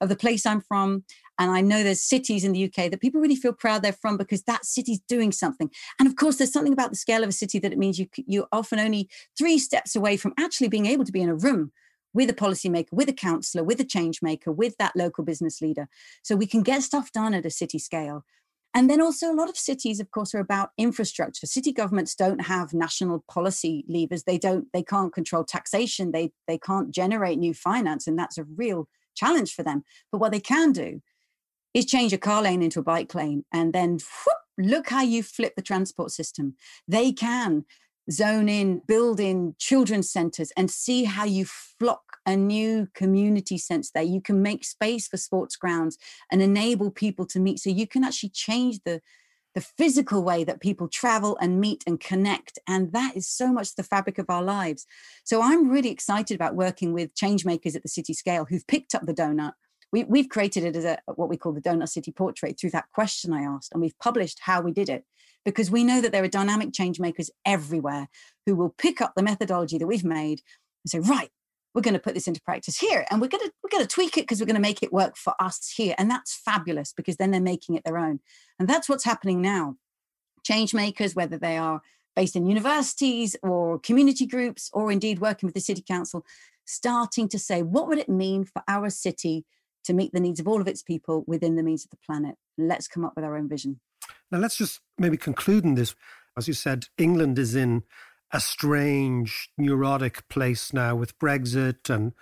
of the place I'm from. And I know there's cities in the UK that people really feel proud they're from because that city's doing something. And of course, there's something about the scale of a city that it means you, you're often only three steps away from actually being able to be in a room with a policymaker, with a councillor, with a change maker, with that local business leader. So we can get stuff done at a city scale. And then also, a lot of cities, of course, are about infrastructure. City governments don't have national policy levers. They don't. They can't control taxation. They they can't generate new finance, and that's a real challenge for them. But what they can do is change a car lane into a bike lane, and then whoop, look how you flip the transport system. They can zone in, build in children's centers, and see how you flock a new community sense there. You can make space for sports grounds and enable people to meet. So you can actually change the the physical way that people travel and meet and connect. And that is so much the fabric of our lives. So I'm really excited about working with change makers at the city scale who've picked up the donut. We, we've created it as a what we call the donut city portrait through that question I asked, and we've published how we did it because we know that there are dynamic change makers everywhere who will pick up the methodology that we've made and say, right, we're going to put this into practice here and we're going to we're going to tweak it because we're going to make it work for us here and that's fabulous because then they're making it their own. And that's what's happening now. Change makers whether they are based in universities or community groups or indeed working with the city council starting to say what would it mean for our city to meet the needs of all of its people within the means of the planet let's come up with our own vision now let's just maybe conclude in this as you said england is in a strange, neurotic place now with Brexit and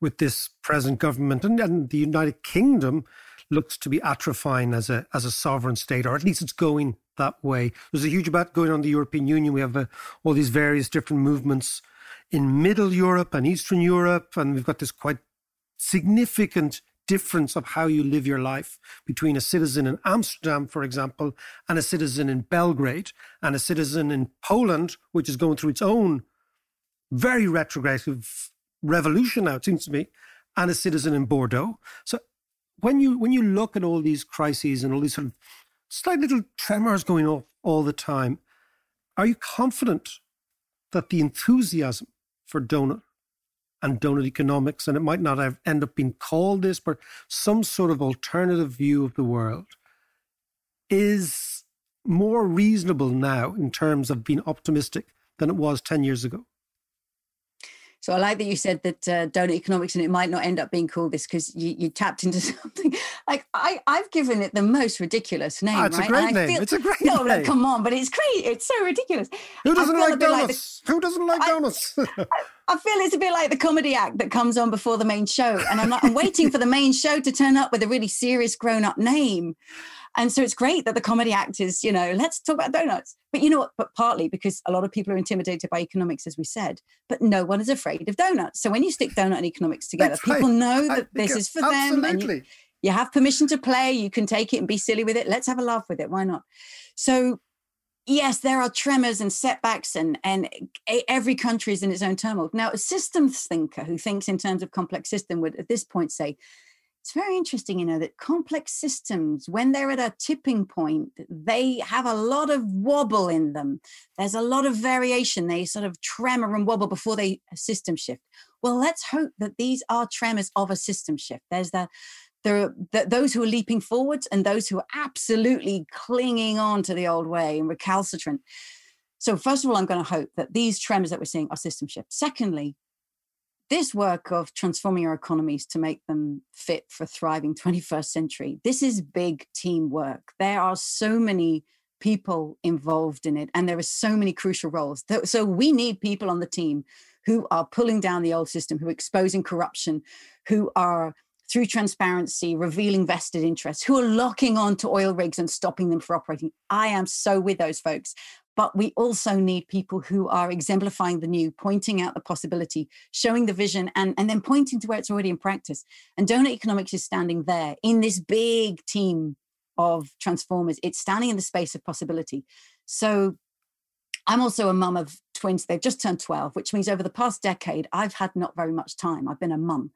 with this present government. And, and the United Kingdom looks to be atrophying as a as a sovereign state, or at least it's going that way. There's a huge debate going on in the European Union. We have uh, all these various different movements in Middle Europe and Eastern Europe, and we've got this quite significant difference of how you live your life between a citizen in Amsterdam, for example, and a citizen in Belgrade, and a citizen in Poland, which is going through its own very retrogressive revolution now, it seems to me, and a citizen in Bordeaux. So when you when you look at all these crises and all these sort of slight little tremors going off all the time, are you confident that the enthusiasm for donut and donut economics, and it might not have end up being called this, but some sort of alternative view of the world is more reasonable now in terms of being optimistic than it was 10 years ago. So I like that you said that uh, donut economics, and it might not end up being called this because you, you, tapped into *laughs* something. Like I, I've given it the most ridiculous name. Oh, it's right? a great name. Feel, it's a great *laughs* no, name. No, come on, but it's great. It's so ridiculous. Who doesn't like donuts? Like the, Who doesn't like donuts? *laughs* I, I, feel it's a bit like the comedy act that comes on before the main show, and I'm, I'm waiting for the main show to turn up with a really serious grown-up name. And so it's great that the comedy actors, you know, let's talk about donuts. But you know what? But partly because a lot of people are intimidated by economics, as we said, but no one is afraid of donuts. So when you stick donut and economics together, people know that this is for absolutely. them. And you, you have permission to play. You can take it and be silly with it. Let's have a laugh with it. Why not? So yes, there are tremors and setbacks, and and every country is in its own turmoil. Now, a systems thinker who thinks in terms of complex system would at this point say, it's very interesting, you know, that complex systems, when they're at a tipping point, they have a lot of wobble in them. There's a lot of variation. They sort of tremor and wobble before they system shift. Well, let's hope that these are tremors of a system shift. There's the there are the, those who are leaping forwards and those who are absolutely clinging on to the old way and recalcitrant. So, first of all, I'm going to hope that these tremors that we're seeing are system shift. Secondly, this work of transforming our economies to make them fit for thriving *laughs* 21st century this is big teamwork. There are so many people involved in it and there are so many crucial roles. So we need people on the team who are pulling down the old system who are exposing corruption who are through transparency revealing vested interests who are locking on to oil rigs and stopping them from operating. I am so with those folks but we also need people who are exemplifying the new, pointing out the possibility, showing the vision, and, and then pointing to where it's already in practice. And donut economics is standing there in this big team of transformers. It's standing in the space of possibility. So I'm also a mum of twins. They've just turned 12, which means over the past decade, I've had not very much time. I've been a mum.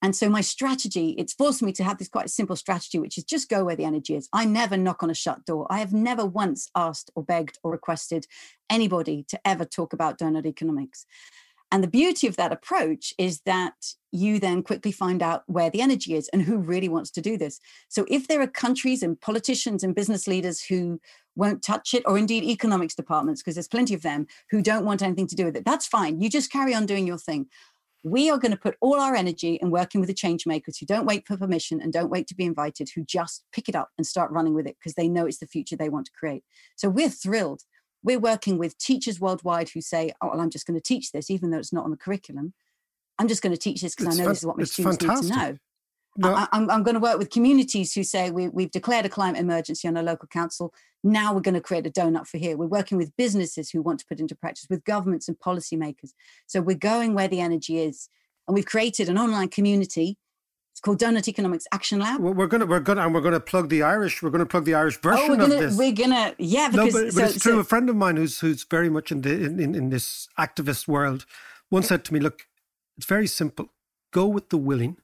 And so my strategy, it's forced me to have this quite simple strategy, which is just go where the energy is. I never knock on a shut door. I have never once asked or begged or requested anybody to ever talk about donut economics. And the beauty of that approach is that you then quickly find out where the energy is and who really wants to do this. So if there are countries and politicians and business leaders who won't touch it, or indeed economics departments, because there's plenty of them who don't want anything to do with it, that's fine. You just carry on doing your thing. We are going to put all our energy in working with the change makers who don't wait for permission and don't wait to be invited, who just pick it up and start running with it because they know it's the future they want to create. So we're thrilled we're working with teachers worldwide who say, "Oh, well, I'm just going to teach this, even though it's not on the curriculum. I'm just going to teach this because I know this is what my students fantastic. need to know." No. I, am going to work with communities who say we, we've declared a climate emergency on a local council. Now we're going to create a donut for here. We're working with businesses who want to put into practice, with governments and policymakers. So we're going where the energy is. And we've created an online community it's called Donut Economics Action Lab. Well, we're gonna we're gonna and we're gonna plug the Irish. We're gonna plug the Irish version oh, we're gonna, of this. We're gonna yeah. Because, no, but, so, it's true. So, a friend of mine who's who's very much in the in, in, in this activist world once said to me, "Look, it's very simple. Go with the willing."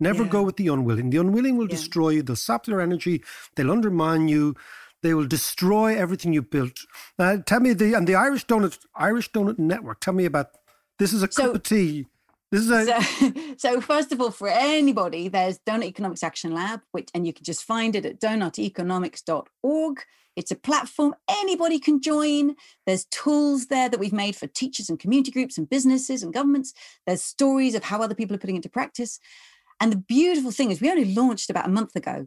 Never yeah. go with the unwilling. The unwilling will yeah. destroy you. They'll sap your energy. They'll undermine you. They will destroy everything you built. Now, tell me the and the Irish Donut Irish Donut Network. Tell me about this. Is a so, cup of tea this is a- so, *laughs* so, first of all, for anybody, there's Donut Economics Action Lab, which and you can just find it at donuteconomics.org. It's a platform anybody can join. There's tools there that we've made for teachers and community groups and businesses and governments. There's stories of how other people are putting into practice. And the beautiful thing is, we only launched about a month ago.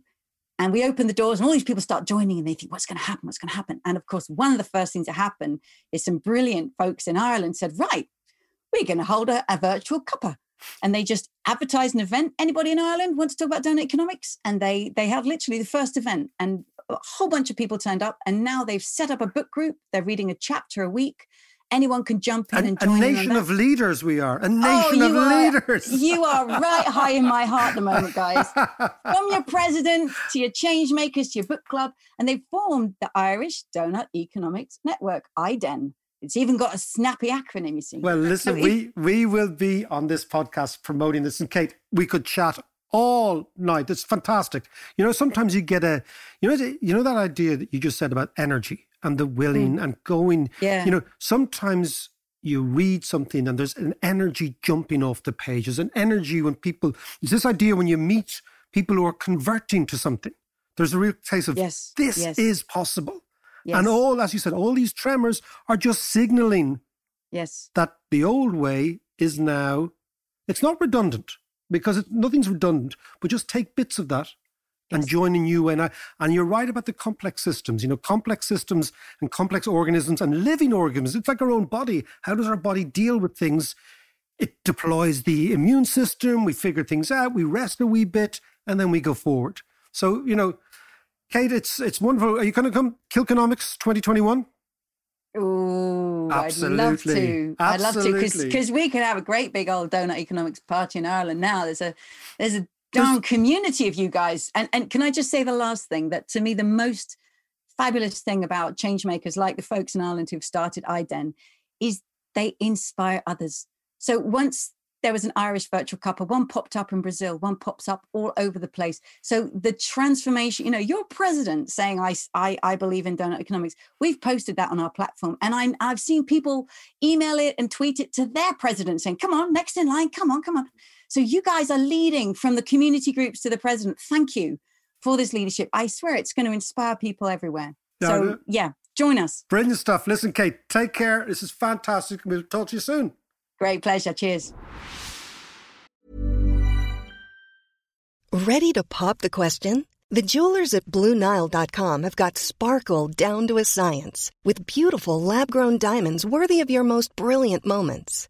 And we open the doors, and all these people start joining, and they think, What's going to happen? What's going to happen? And of course, one of the first things that happened is some brilliant folks in Ireland said, Right, we're going to hold a, a virtual cuppa and they just advertised an event. Anybody in Ireland want to talk about donut economics? And they they held literally the first event, and a whole bunch of people turned up. And now they've set up a book group. They're reading a chapter a week. Anyone can jump in a, and join. Us. A nation of leaders, we are. A oh, nation oh, of are, leaders. *laughs* You are right high in my heart at the moment, *laughs* guys. From your president to your change makers to your book club, and they formed the Irish Donut Economics Network, IDEN. It's even got a snappy acronym, you see. Well, listen, we, we will be on this podcast promoting this. And Kate, we could chat all night. It's fantastic. You know, sometimes you get a, you know, you know that idea that you just said about energy and the willing mm. and going. Yeah. You know, sometimes you read something and there's an energy jumping off the page. There's an energy when people, it's this idea when you meet people who are converting to something. There's a real case of yes, this yes. is possible. Yes. And all, as you said, all these tremors are just signaling yes. that the old way is now, it's not redundant because it, nothing's redundant, but just take bits of that and joining you. And, I, and you're right about the complex systems, you know, complex systems and complex organisms and living organisms. It's like our own body. How does our body deal with things? It deploys the immune system, we figure things out, we rest a wee bit, and then we go forward. So, you know, Kate, it's it's wonderful. Are you going to come Kilkenomics 2021? Oh, I'd love to. I'd love to because we could have a great big old donut economics party in Ireland now. There's a there's a darn community of you guys. And and can I just say the last thing that to me the most fabulous thing about change makers like the folks in Ireland who've started IDEN is they inspire others. So once there was an Irish virtual couple, One popped up in Brazil, one pops up all over the place. So the transformation, you know, your president saying, I, I, I believe in donut economics. We've posted that on our platform. And I'm I've seen people email it and tweet it to their president saying, come on, next in line, come on, come on. So you guys are leading from the community groups to the president. Thank you for this leadership. I swear it's going to inspire people everywhere. So yeah, join us. Brilliant stuff. Listen, Kate, take care. This is fantastic. We'll talk to you soon. Great pleasure. Cheers. Ready to pop the question? The jewelers at Bluenile.com have got sparkle down to a science with beautiful lab grown diamonds worthy of your most brilliant moments.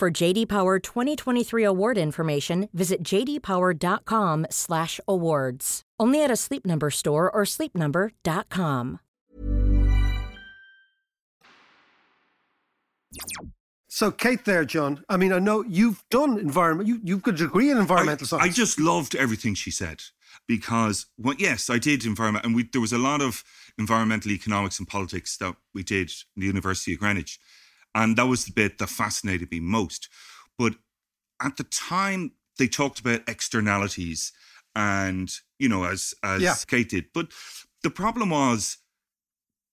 For JD Power 2023 award information, visit jdpower.com/awards. Only at a Sleep Number store or sleepnumber.com. So, Kate, there, John. I mean, I know you've done environment. You you've got a degree in environmental I, science. I just loved everything she said because, well, yes, I did environment, and we, there was a lot of environmental economics and politics that we did in the University of Greenwich, and that was the bit that fascinated me most. But at the time, they talked about externalities, and you know, as as Yeah. Kate did. But the problem was,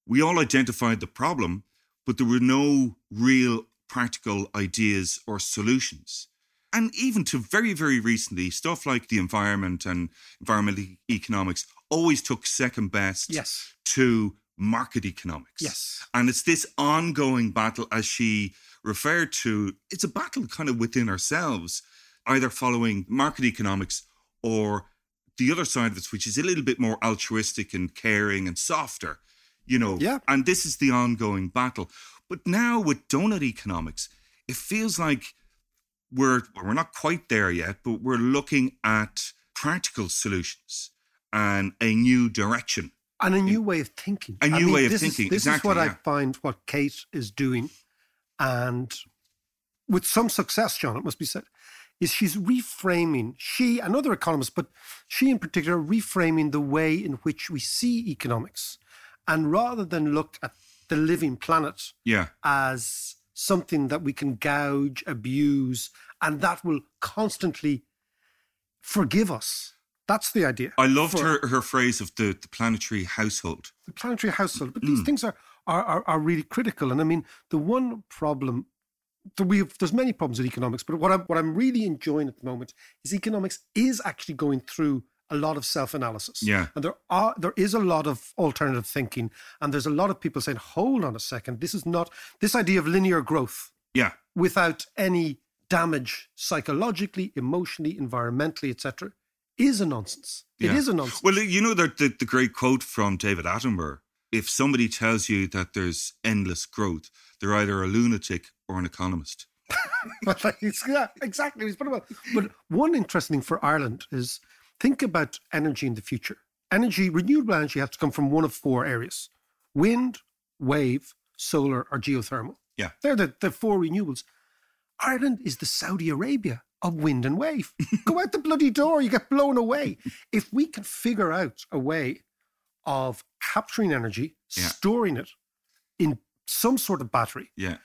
we all identified the problem, but there were no real practical ideas or solutions. And even to very, very recently, stuff like the environment and environmental economics always took second best Yes. to market economics. Yes. And it's this ongoing battle, as she referred to, it's a battle kind of within ourselves, either following market economics or the other side of it, which is a little bit more altruistic and caring and softer, you know. Yeah. And this is the ongoing battle. But now with donut economics, it feels like we're we're not quite there yet, but we're looking at practical solutions and a new direction. And a new way of thinking. A new way of this is- thinking, this exactly, is what I find what Kate is doing, and with some success, John, it must be said, is she's reframing. She and other economists, but she in particular, reframing the way in which we see economics, and rather than look at the living planet Yeah. as something that we can gouge, abuse, and that will constantly forgive us. That's the idea. I loved For- her her phrase of the, the planetary household. the planetary household. But Mm. these things are, are are are really critical. And I mean, the one problem that we have, there's many problems with economics, but what I'm what I'm really enjoying at the moment is economics is actually going through a lot of self-analysis. Yeah. And there are there is a lot of alternative thinking, and there's a lot of people saying, hold on a second, this is not this idea of linear growth Yeah. without any damage psychologically, emotionally, environmentally, etc., is a nonsense. It yeah. is a nonsense. Well, you know the, the the great quote from David Attenborough: "If somebody tells you that there's endless growth, they're either a lunatic or an economist." But like, it's- yeah, exactly. But one interesting thing for Ireland is think about energy in the future. Energy, renewable energy, has to come from one of four areas: wind, wave, solar, or geothermal. Yeah. They're the, the four renewables. Ireland is the Saudi Arabia of wind and wave. Go out the bloody door, you get blown away. If we can figure out a way of capturing energy, Yeah. storing it in some sort of battery, Yeah.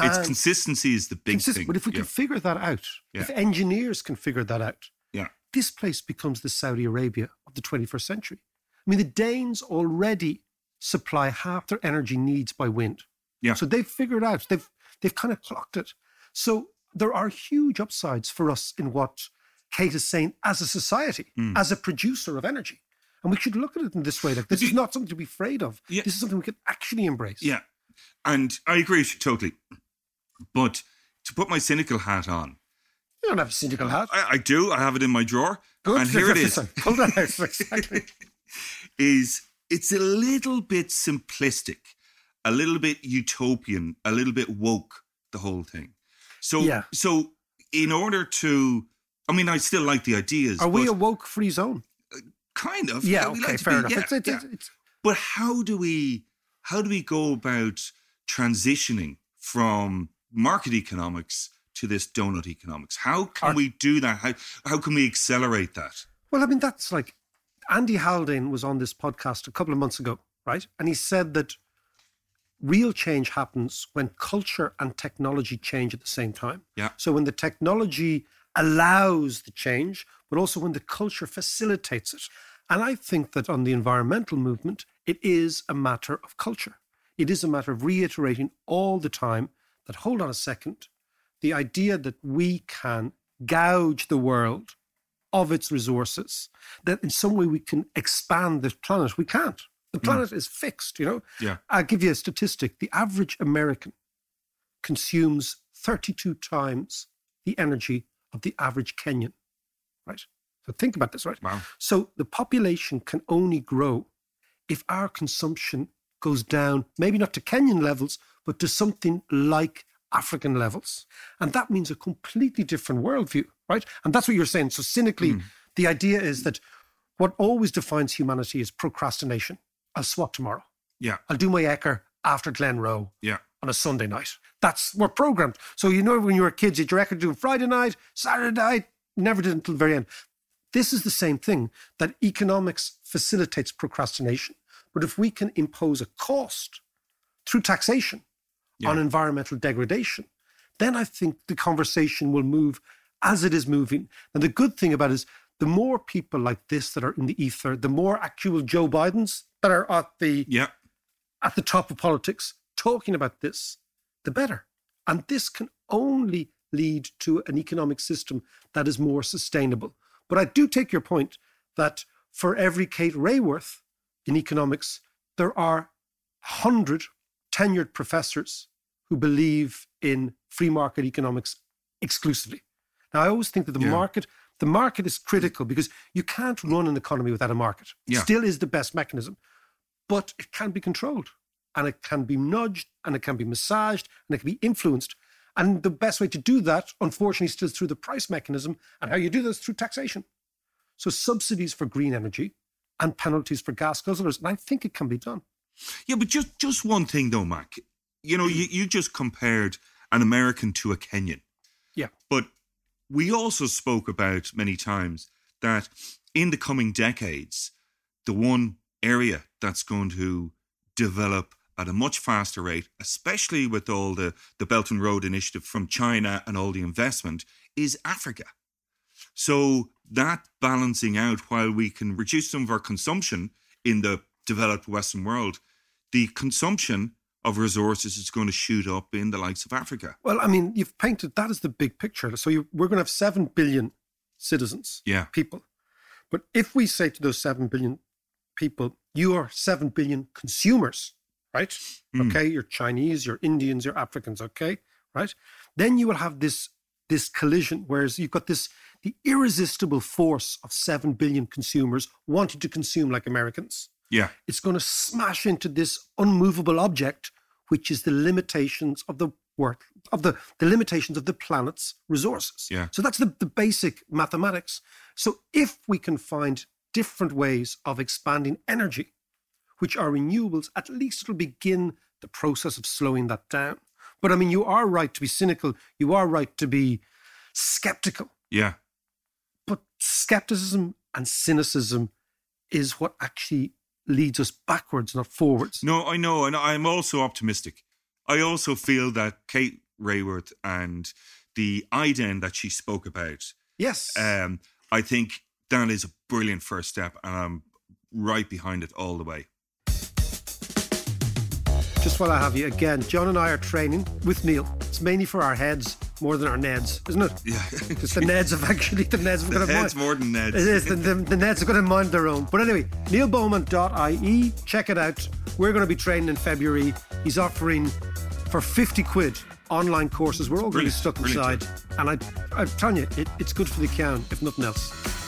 Its consistency is the big consistent. thing. But if we can figure that out, if engineers can figure that out, yeah. this place becomes the Saudi Arabia of the 21st century. I mean, the Danes already supply half their energy needs by wind. Yeah. So they've figured out, they've they've kind of clocked it. So there are huge upsides for us in what Kate is saying as a society, Mm. as a producer of energy. And we should look at it in this way. Like this is not something to be afraid of. Yeah. This is something we can actually embrace. Yeah. And I agree with you totally. But to put my cynical hat on, You don't have a cynical hat. I, I do. I have it in my drawer. Good. And here it is. Pull that out. Exactly. *laughs* is it's a little bit simplistic, a little bit utopian, a little bit woke, the whole thing. So Yeah. so in order to I mean I still like the ideas. Are we a woke free zone? kind of Yeah, okay, like fair be- enough. yeah, It's- it's- yeah. it's- But how do we how do we go about transitioning from market economics to this donut economics? How can Are- we do that? How how can we accelerate that? Well, I mean, that's like Andy Haldane was on this podcast a couple of months ago, right? And he said that real change happens when culture and technology change at the same time. Yeah. So when the technology allows the change, but also when the culture facilitates it. And I think that on the environmental movement, it is a matter of culture. It is a matter of reiterating all the time that, hold on a second, the idea that we can gouge the world of its resources, that in some way we can expand the planet. We can't. The planet is fixed, you know? Yeah. I'll give you a statistic. The average American consumes 32 times the energy of the average Kenyan, right? So think about this, right? Wow. So the population can only grow if our consumption goes down, maybe not to Kenyan levels, but to something like African levels. And that means a completely different worldview, right? And that's what you're saying. So cynically, Hmm. the idea is that what always defines humanity is procrastination. I'll swap tomorrow. Yeah. I'll do my Ecker after Glenroe Yeah. on a Sunday night. That's we're programmed. So you know when you were kids, you had your Ecker do Friday night, Saturday night, never did until the very end. This is the same thing that economics facilitates procrastination. But if we can impose a cost through taxation Yeah. on environmental degradation, then I think the conversation will move as it is moving. And the good thing about it is the more people like this that are in the ether, the more actual Joe Bidens that are at the Yeah. at the top of politics talking about this, the better. And this can only lead to an economic system that is more sustainable. But I do take your point that for every Kate Raworth in economics, there are 100 tenured professors who believe in free market economics exclusively. Now, I always think that the Yeah. market the market is critical because you can't run an economy without a market. It Yeah. still is the best mechanism, but it can be controlled and it can be nudged and it can be massaged and it can be influenced. And the best way to do that, unfortunately, still is through the price mechanism. And how you do this through taxation. So subsidies for green energy and penalties for gas guzzlers. And I think it can be done. Yeah, but just just one thing though, Mac. You know, you, you just compared an American to a Kenyan. Yeah. But we also spoke about many times that in the coming decades, the one area that's going to develop at a much faster rate, especially with all the, the Belt and Road Initiative from China and all the investment, is Africa. So that balancing out while we can reduce some of our consumption in the developed Western world, the consumption of resources is going to shoot up in the likes of Africa. Well, I mean, you've painted that as the big picture. So you, we're going to have 7 billion citizens, Yeah. people. But if we say to those 7 billion people, you are 7 billion consumers, right? Mm. Okay, you're Chinese, you're Indians, you're Africans, okay? Right? Then you will have this this collision, whereas you've got this the irresistible force of 7 billion consumers wanting to consume like Americans. Yeah. It's going to smash into this unmovable object, which is the limitations of the work of the, the limitations of the planet's resources. Yeah. So that's the, the basic mathematics. So if we can find different ways of expanding energy, which are renewables, at least it'll begin the process of slowing that down. But I mean, you are right to be cynical. You are right to be skeptical. Yeah. But skepticism and cynicism is what actually leads us backwards, not forwards. No, I know, and I'm also optimistic. I also feel that Kate Raworth and the IDEN that she spoke about, Yes. um, I think that is a brilliant first step, and I'm right behind it all the way. Just while I have you again, John and I are training with Neil. It's mainly for our heads more than our Neds, isn't it? Yeah. *laughs* Because the Neds have actually the Neds have got a heads more than Neds. It is the, the, the Neds have got to mind their own. But anyway, neilbowman.ie, check it out. We're going to be training in February. He's offering for 50 quid online courses. We're all going to be stuck inside. And I, I'm telling you, it, it's good for the account, if nothing else.